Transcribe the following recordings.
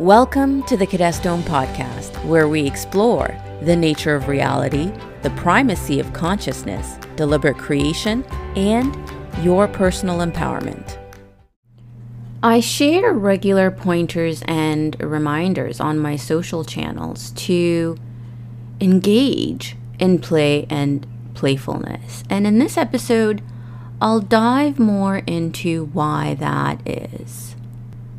Welcome to the Kidest OM Podcast, where we explore the nature of reality, the primacy of consciousness, deliberate creation, and your personal empowerment. I share regular pointers and reminders on my social channels to engage in play and playfulness. And in this episode, I'll dive more into why that is.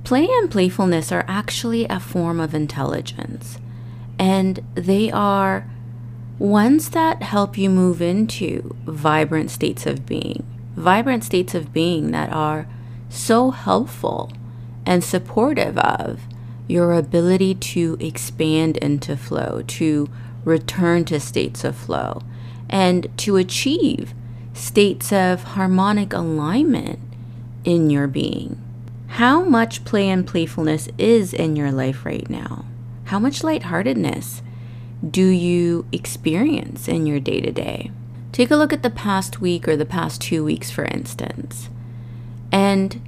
Play and playfulness are actually a form of intelligence, and they are ones that help you move into vibrant states of being, vibrant states of being that are so helpful and supportive of your ability to expand into flow, to return to states of flow, and to achieve states of harmonic alignment in your being. How much play and playfulness is in your life right now? How much lightheartedness do you experience in your day to day? Take a look at the past week or the past two weeks, for instance, and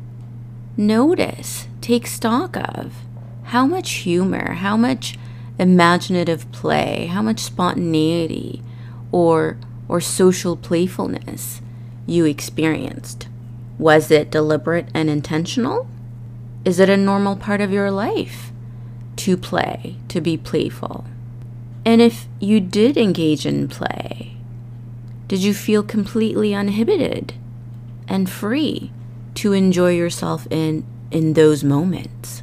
notice, take stock of how much humor, how much imaginative play, how much spontaneity or or social playfulness you experienced. Was it deliberate and intentional? Is it a normal part of your life to play, to be playful? And if you did engage in play, did you feel completely uninhibited and free to enjoy yourself in, in those moments?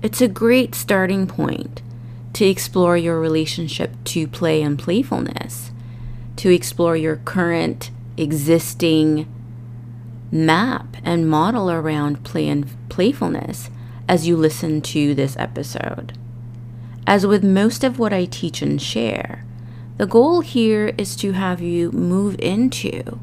It's a great starting point to explore your relationship to play and playfulness, to explore your current existing map and model around play and playfulness as you listen to this episode. As with most of what I teach and share, the goal here is to have you move into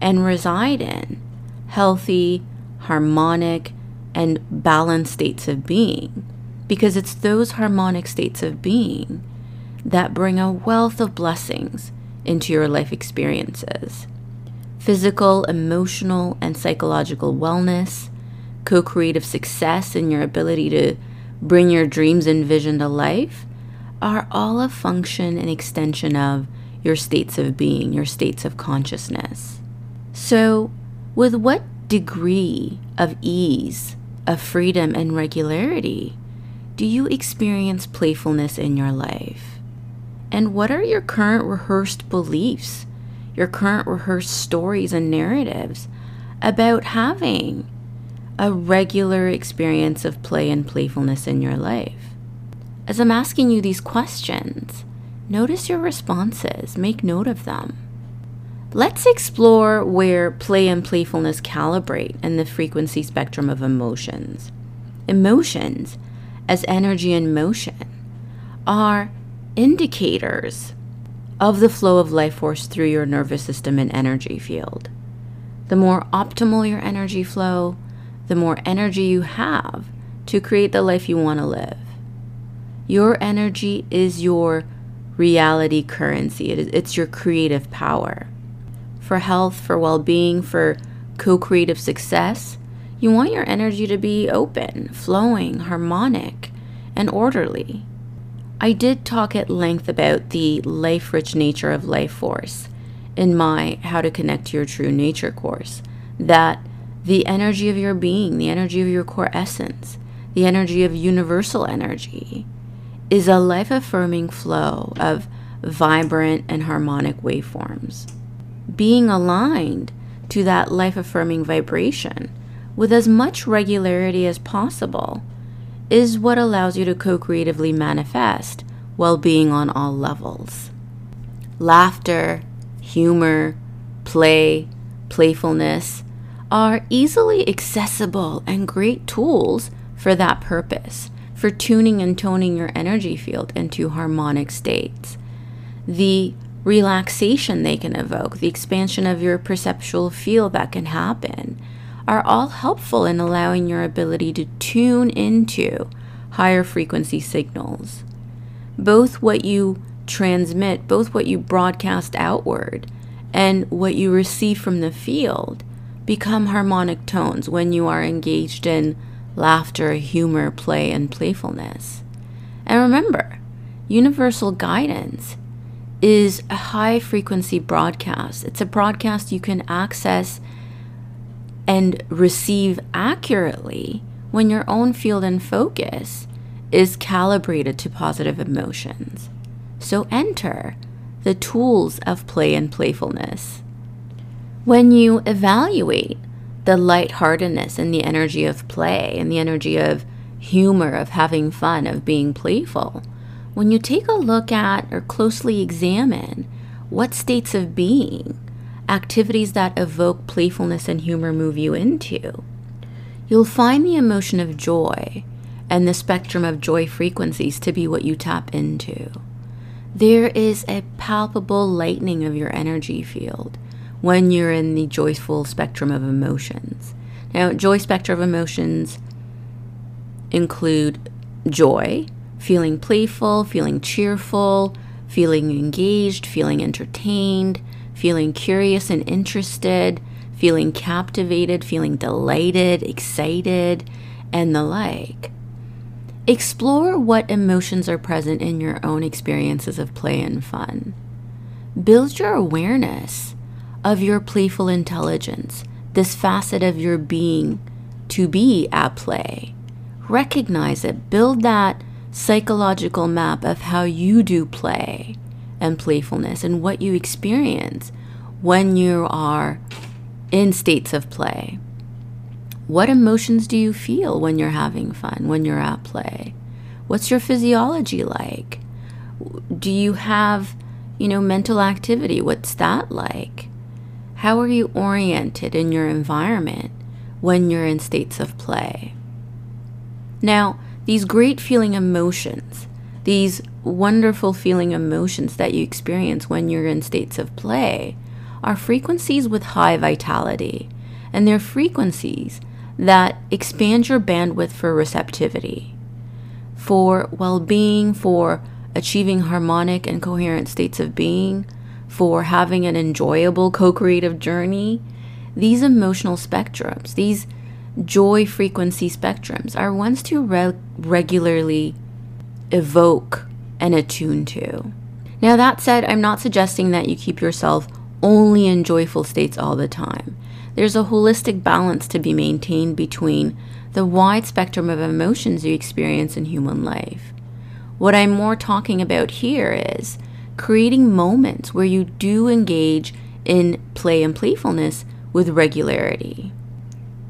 and reside in healthy, harmonic, and balanced states of being, because it's those harmonic states of being that bring a wealth of blessings into your life experiences physical, emotional, and psychological wellness, co creative success, and your ability to bring your dreams and vision to life are all a function and extension of your states of being, your states of consciousness. So, with what degree of ease, of freedom, and regularity do you experience playfulness in your life? And what are your current rehearsed beliefs your current rehearsed stories and narratives about having a regular experience of play and playfulness in your life. As I'm asking you these questions, notice your responses, make note of them. Let's explore where play and playfulness calibrate in the frequency spectrum of emotions. Emotions, as energy and motion, are indicators of the flow of life force through your nervous system and energy field. The more optimal your energy flow, the more energy you have to create the life you want to live. Your energy is your reality currency, it is, it's your creative power. For health, for well being, for co creative success, you want your energy to be open, flowing, harmonic, and orderly. I did talk at length about the life rich nature of life force in my How to Connect to Your True Nature course. That the energy of your being, the energy of your core essence, the energy of universal energy is a life affirming flow of vibrant and harmonic waveforms. Being aligned to that life affirming vibration with as much regularity as possible is what allows you to co creatively manifest well being on all levels. Laughter, humor, play, playfulness are easily accessible and great tools for that purpose, for tuning and toning your energy field into harmonic states. The relaxation they can evoke, the expansion of your perceptual field that can happen, are all helpful in allowing your ability to tune into higher frequency signals. Both what you transmit, both what you broadcast outward, and what you receive from the field become harmonic tones when you are engaged in laughter, humor, play, and playfulness. And remember, universal guidance is a high frequency broadcast. It's a broadcast you can access and receive accurately when your own field and focus is calibrated to positive emotions. So enter the tools of play and playfulness. When you evaluate the lightheartedness and the energy of play and the energy of humor, of having fun, of being playful, when you take a look at or closely examine what states of being activities that evoke playfulness and humor move you into, you'll find the emotion of joy and the spectrum of joy frequencies to be what you tap into. There is a palpable lightening of your energy field when you're in the joyful spectrum of emotions. Now, joy spectrum of emotions include joy, feeling playful, feeling cheerful, feeling engaged, feeling entertained, feeling curious and interested, feeling captivated, feeling delighted, excited, and the like. Explore what emotions are present in your own experiences of play and fun. Build your awareness of your playful intelligence, this facet of your being to be at play. Recognize it, build that psychological map of how you do play and playfulness and what you experience when you are in states of play. What emotions do you feel when you're having fun, when you're at play? What's your physiology like? Do you have, you know, mental activity? What's that like? How are you oriented in your environment when you're in states of play? Now, these great feeling emotions these wonderful feeling emotions that you experience when you're in states of play are frequencies with high vitality, and they're frequencies that expand your bandwidth for receptivity, for well being, for achieving harmonic and coherent states of being, for having an enjoyable co creative journey. These emotional spectrums, these joy frequency spectrums, are ones to re- regularly evoke and attune to. Now, that said, I'm not suggesting that you keep yourself only in joyful states all the time. There's a holistic balance to be maintained between the wide spectrum of emotions you experience in human life. What I'm more talking about here is creating moments where you do engage in play and playfulness with regularity.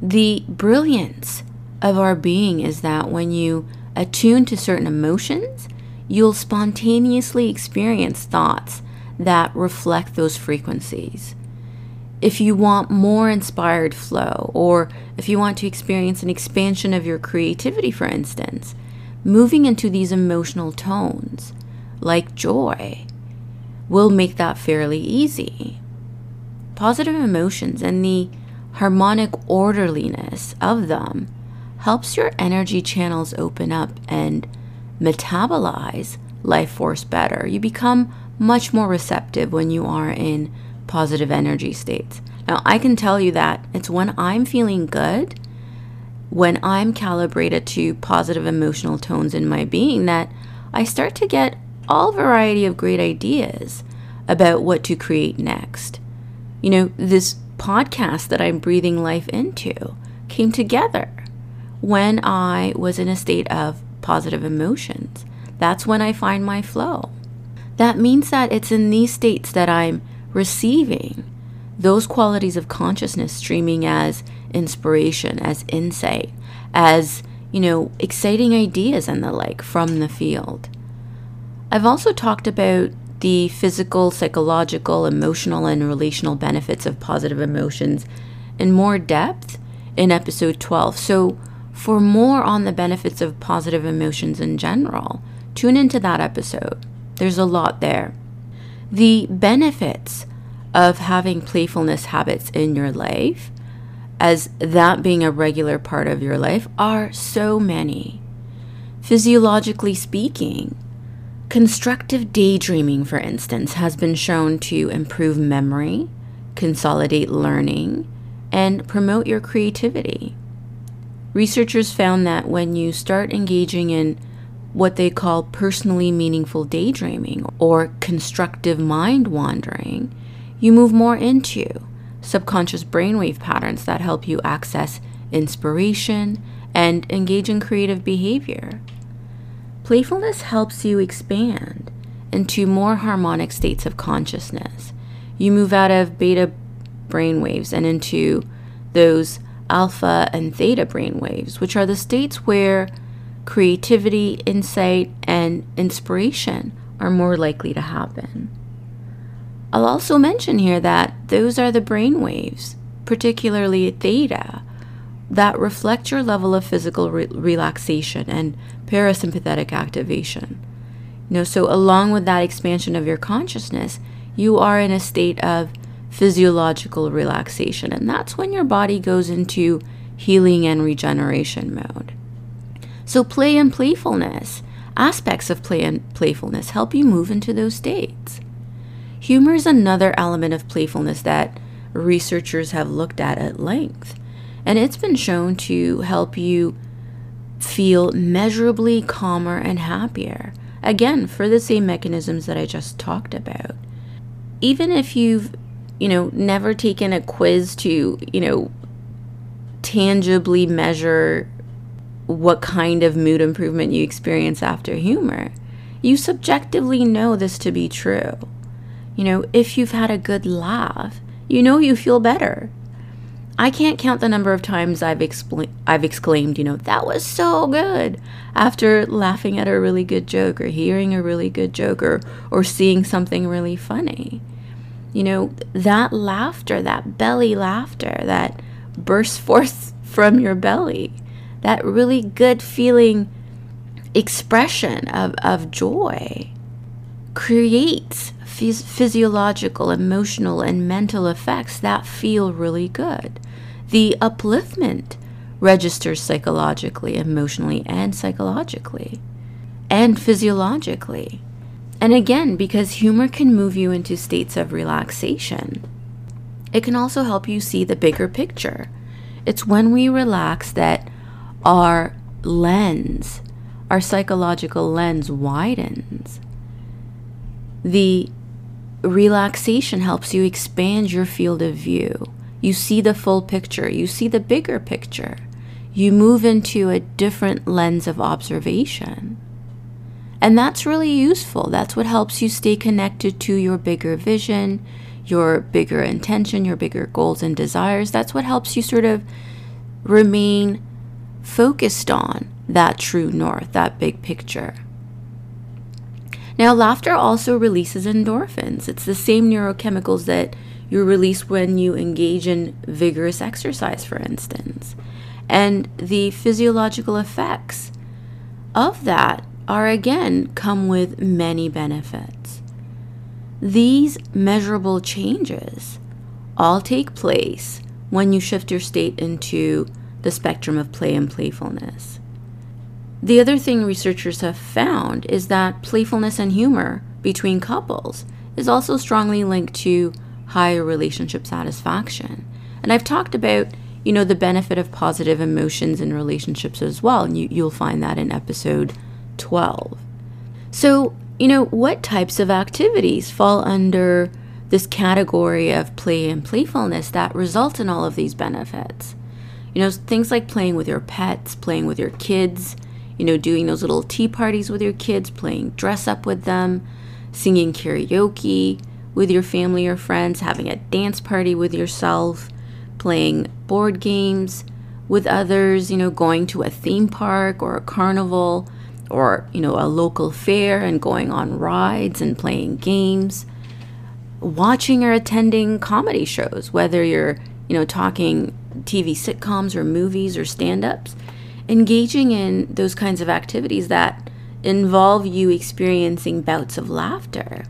The brilliance of our being is that when you attuned to certain emotions, you'll spontaneously experience thoughts that reflect those frequencies. If you want more inspired flow, or if you want to experience an expansion of your creativity, for instance, moving into these emotional tones, like joy, will make that fairly easy. Positive emotions and the harmonic orderliness of them helps your energy channels open up and metabolize life force better. You become much more receptive when you are in positive energy states. Now, I can tell you that it's when I'm feeling good, when I'm calibrated to positive emotional tones in my being, that I start to get all variety of great ideas about what to create next. You know, this podcast that I'm breathing life into came together when I was in a state of positive emotions. That's when I find my flow. That means that it's in these states that I'm receiving those qualities of consciousness streaming as inspiration, as insight, as, you know, exciting ideas and the like from the field. I've also talked about the physical, psychological, emotional, and relational benefits of positive emotions in more depth in episode 12. So, for more on the benefits of positive emotions in general, tune into that episode. There's a lot there. The benefits of having playfulness habits in your life, as that being a regular part of your life, are so many. Physiologically speaking, constructive daydreaming, for instance, has been shown to improve memory, consolidate learning, and promote your creativity. Researchers found that when you start engaging in what they call personally meaningful daydreaming or constructive mind wandering, you move more into subconscious brainwave patterns that help you access inspiration and engage in creative behavior. Playfulness helps you expand into more harmonic states of consciousness. You move out of beta brainwaves and into those alpha and theta brainwaves, which are the states where creativity, insight, and inspiration are more likely to happen. I'll also mention here that those are the brainwaves, particularly theta, that reflect your level of physical re- relaxation and parasympathetic activation. You know, so along with that expansion of your consciousness, you are in a state of physiological relaxation, and that's when your body goes into healing and regeneration mode. So, play and playfulness, aspects of play and playfulness, help you move into those states. Humor is another element of playfulness that researchers have looked at at length, and it's been shown to help you feel measurably calmer and happier. Again, for the same mechanisms that I just talked about. Even if you've you know, never taken a quiz to, you know, tangibly measure what kind of mood improvement you experience after humor. You subjectively know this to be true. You know, if you've had a good laugh, you know you feel better. I can't count the number of times I've expl- I've exclaimed, you know, that was so good after laughing at a really good joke or hearing a really good joke or, or seeing something really funny. You know, that laughter, that belly laughter that bursts forth from your belly, that really good feeling expression of, of joy creates phys- physiological, emotional, and mental effects that feel really good. The upliftment registers psychologically, emotionally, and psychologically, and physiologically. And again, because humor can move you into states of relaxation, it can also help you see the bigger picture. It's when we relax that our lens, our psychological lens, widens. The relaxation helps you expand your field of view. You see the full picture, you see the bigger picture. You move into a different lens of observation. And that's really useful. That's what helps you stay connected to your bigger vision, your bigger intention, your bigger goals and desires. That's what helps you sort of remain focused on that true north, that big picture. Now, laughter also releases endorphins. It's the same neurochemicals that you release when you engage in vigorous exercise, for instance. And the physiological effects of that are again come with many benefits. These measurable changes all take place when you shift your state into the spectrum of play and playfulness. The other thing researchers have found is that playfulness and humor between couples is also strongly linked to higher relationship satisfaction. And I've talked about, you know, the benefit of positive emotions in relationships as well, and you, you'll find that in episode 12. So, you know, what types of activities fall under this category of play and playfulness that result in all of these benefits? You know, things like playing with your pets, playing with your kids, you know, doing those little tea parties with your kids, playing dress up with them, singing karaoke with your family or friends, having a dance party with yourself, playing board games with others, you know, going to a theme park or a carnival, or you know a local fair and going on rides and playing games watching or attending comedy shows whether you're you know talking TV sitcoms or movies or stand-ups engaging in those kinds of activities that involve you experiencing bouts of laughter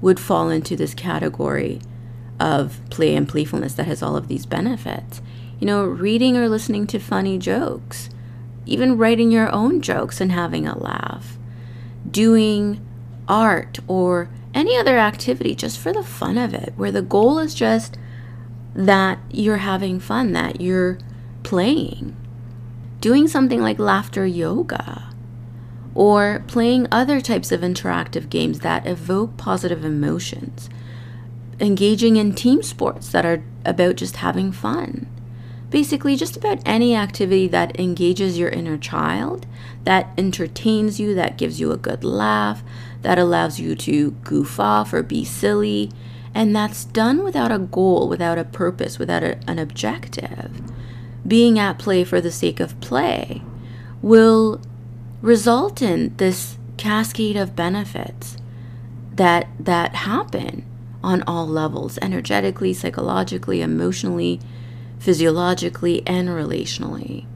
would fall into this category of play and playfulness that has all of these benefits. You know reading or listening to funny jokes even writing your own jokes and having a laugh, doing art or any other activity just for the fun of it, where the goal is just that you're having fun, that you're playing. doing something like laughter yoga, or playing other types of interactive games that evoke positive emotions, engaging in team sports that are about just having fun. Basically, just about any activity that engages your inner child, that entertains you, that gives you a good laugh, that allows you to goof off or be silly, and that's done without a goal, without a purpose, without a, an objective. Being at play for the sake of play will result in this cascade of benefits that that happen on all levels energetically psychologically emotionally physiologically and relationally.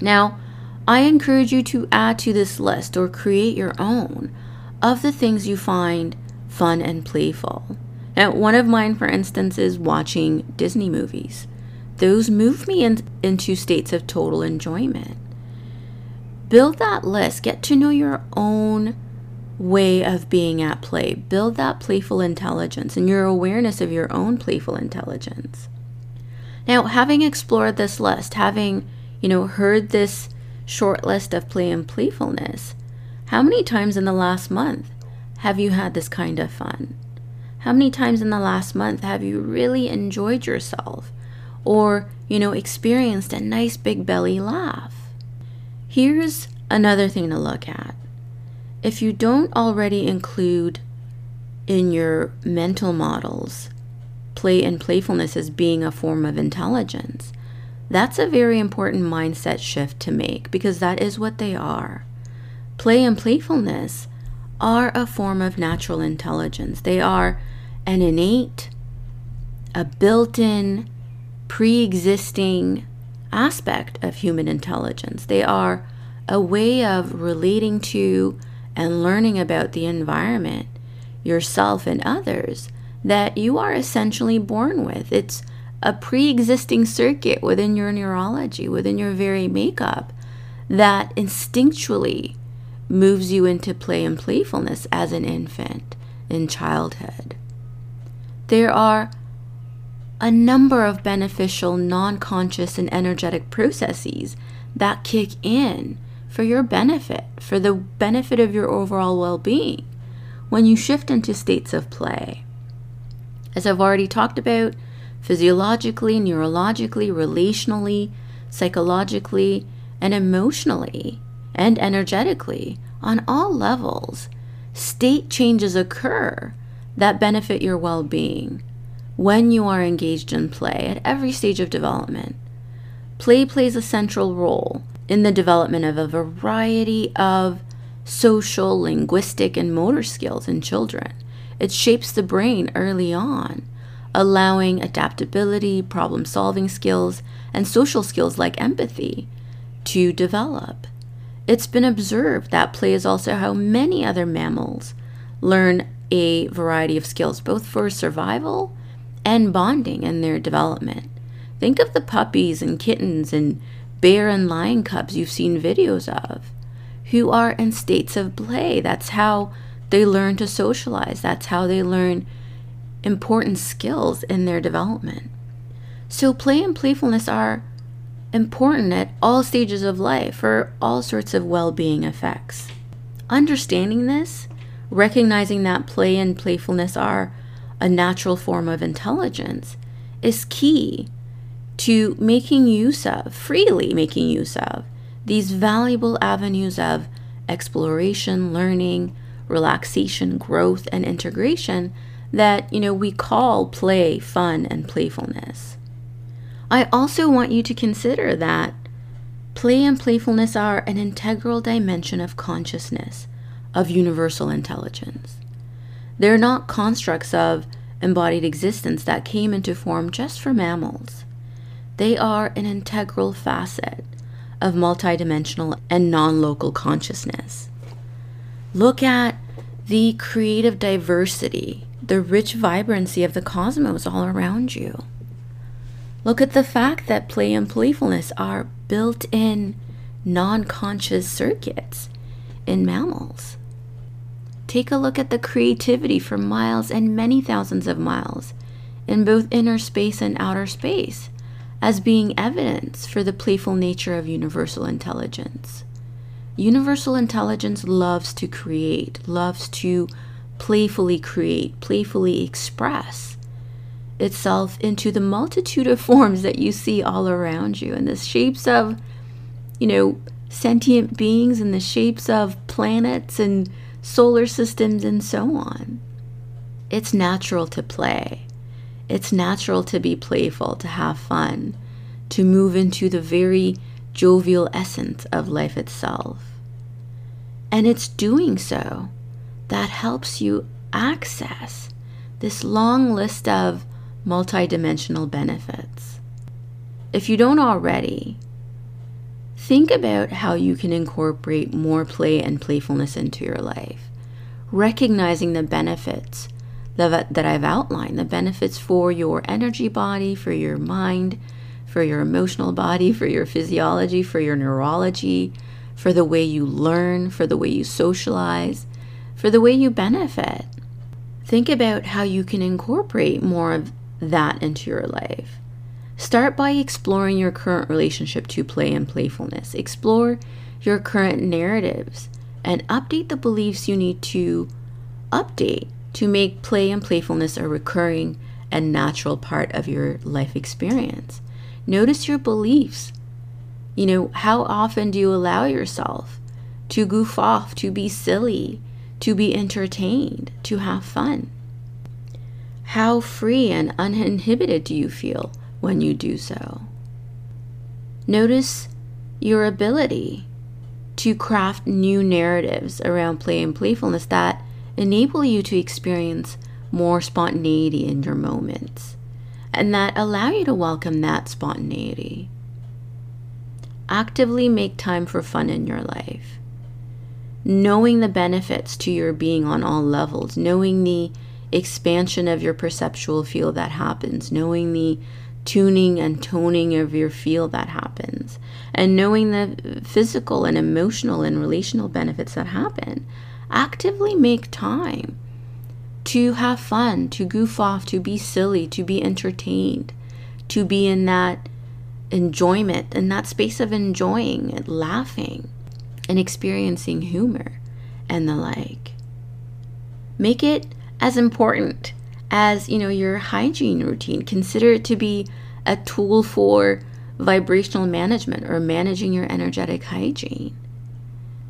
Now i encourage you to add to this list or create your own of the things you find fun and playful. Now one of mine for instance is watching disney movies. Those move me in, into states of total enjoyment. Build that list, get to know your own way of being at play. Build that playful intelligence and your awareness of your own playful intelligence. Now, having explored this list, having, you know, heard this short list of play and playfulness, how many times in the last month have you had this kind of fun? How many times in the last month have you really enjoyed yourself or, you know, experienced a nice big belly laugh? Here's another thing to look at. If you don't already include in your mental models play and playfulness as being a form of intelligence, that's a very important mindset shift to make because that is what they are. Play and playfulness are a form of natural intelligence. They are an innate, a built in, pre existing aspect of human intelligence. They are a way of relating to and learning about the environment, yourself, and others that you are essentially born with. It's a pre existing circuit within your neurology, within your very makeup, that instinctually moves you into play and playfulness as an infant in childhood. There are a number of beneficial, non conscious, and energetic processes that kick in for your benefit, for the benefit of your overall well being when you shift into states of play. As I've already talked about, physiologically, neurologically, relationally, psychologically, and emotionally, and energetically, on all levels, state changes occur that benefit your well being when you are engaged in play at every stage of development. Play plays a central role in the development of a variety of social, linguistic, and motor skills in children. It shapes the brain early on, allowing adaptability, problem solving skills, and social skills like empathy to develop. It's been observed that play is also how many other mammals learn a variety of skills, both for survival and bonding in their development. Think of the puppies and kittens and bear and lion cubs you've seen videos of who are in states of play. That's how they learn to socialize, that's how they learn important skills in their development. So, play and playfulness are important at all stages of life for all sorts of well being effects. Understanding this, recognizing that play and playfulness are a natural form of intelligence is key to making use of, freely making use of, these valuable avenues of exploration, learning, relaxation, growth, and integration that, you know, we call play, fun, and playfulness. I also want you to consider that play and playfulness are an integral dimension of consciousness, of universal intelligence. They're not constructs of embodied existence that came into form just for mammals. They are an integral facet of multidimensional and non local consciousness. Look at the creative diversity, the rich vibrancy of the cosmos all around you. Look at the fact that play and playfulness are built in non conscious circuits in mammals. Take a look at the creativity for miles and many thousands of miles in both inner space and outer space as being evidence for the playful nature of universal intelligence. Universal intelligence loves to create, loves to playfully create, playfully express itself into the multitude of forms that you see all around you in the shapes of, you know, sentient beings and the shapes of planets and solar systems and so on. It's natural to play. It's natural to be playful, to have fun, to move into the very jovial essence of life itself. And it's doing so that helps you access this long list of multidimensional benefits. If you don't already, think about how you can incorporate more play and playfulness into your life, recognizing the benefits that, that I've outlined the benefits for your energy body, for your mind, for your emotional body, for your physiology, for your neurology, for the way you learn, for the way you socialize, for the way you benefit. Think about how you can incorporate more of that into your life. Start by exploring your current relationship to play and playfulness. Explore your current narratives and update the beliefs you need to update to make play and playfulness a recurring and natural part of your life experience. Notice your beliefs. You know, how often do you allow yourself to goof off, to be silly, to be entertained, to have fun? How free and uninhibited do you feel when you do so? Notice your ability to craft new narratives around play and playfulness that enable you to experience more spontaneity in your moments and that allow you to welcome that spontaneity. Actively make time for fun in your life. Knowing the benefits to your being on all levels, knowing the expansion of your perceptual field that happens, knowing the tuning and toning of your field that happens, and knowing the physical and emotional and relational benefits that happen actively make time to have fun, to goof off, to be silly, to be entertained, to be in that enjoyment, in that space of enjoying and laughing and experiencing humor and the like. Make it as important as, you know, your hygiene routine. Consider it to be a tool for vibrational management or managing your energetic hygiene.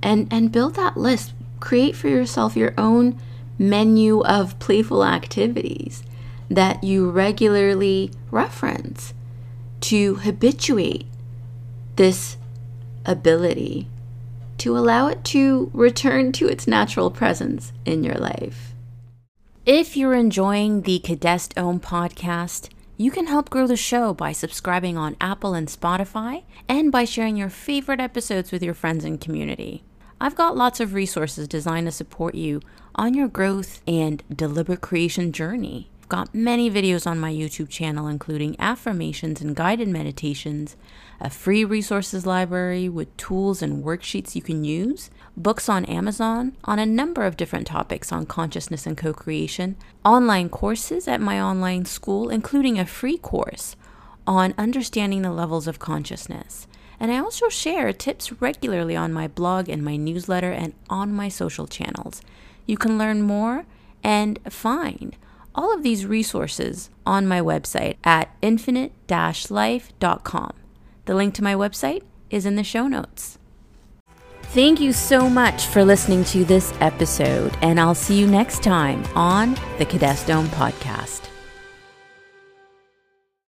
And and build that list create for yourself your own menu of playful activities that you regularly reference to habituate this ability to allow it to return to its natural presence in your life. If you're enjoying the Kidest OM podcast, you can help grow the show by subscribing on Apple and Spotify and by sharing your favorite episodes with your friends and community. I've got lots of resources designed to support you on your growth and deliberate creation journey. I've got many videos on my YouTube channel, including affirmations and guided meditations, a free resources library with tools and worksheets you can use, books on Amazon on a number of different topics on consciousness and co creation, online courses at my online school, including a free course on understanding the levels of consciousness and I also share tips regularly on my blog and my newsletter and on my social channels. You can learn more and find all of these resources on my website at infinite life.com. The link to my website is in the show notes. Thank you so much for listening to this episode, and I'll see you next time on the Kidest OM Podcast.